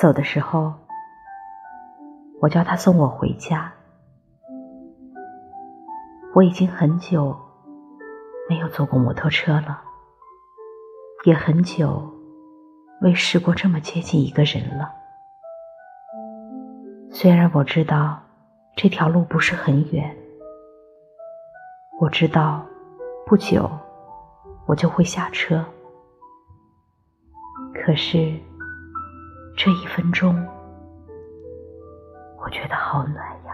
走的时候，我叫他送我回家。我已经很久没有坐过摩托车了，也很久未试过这么接近一个人了。虽然我知道这条路不是很远，我知道不久我就会下车，可是这一分钟，我觉得好暖呀。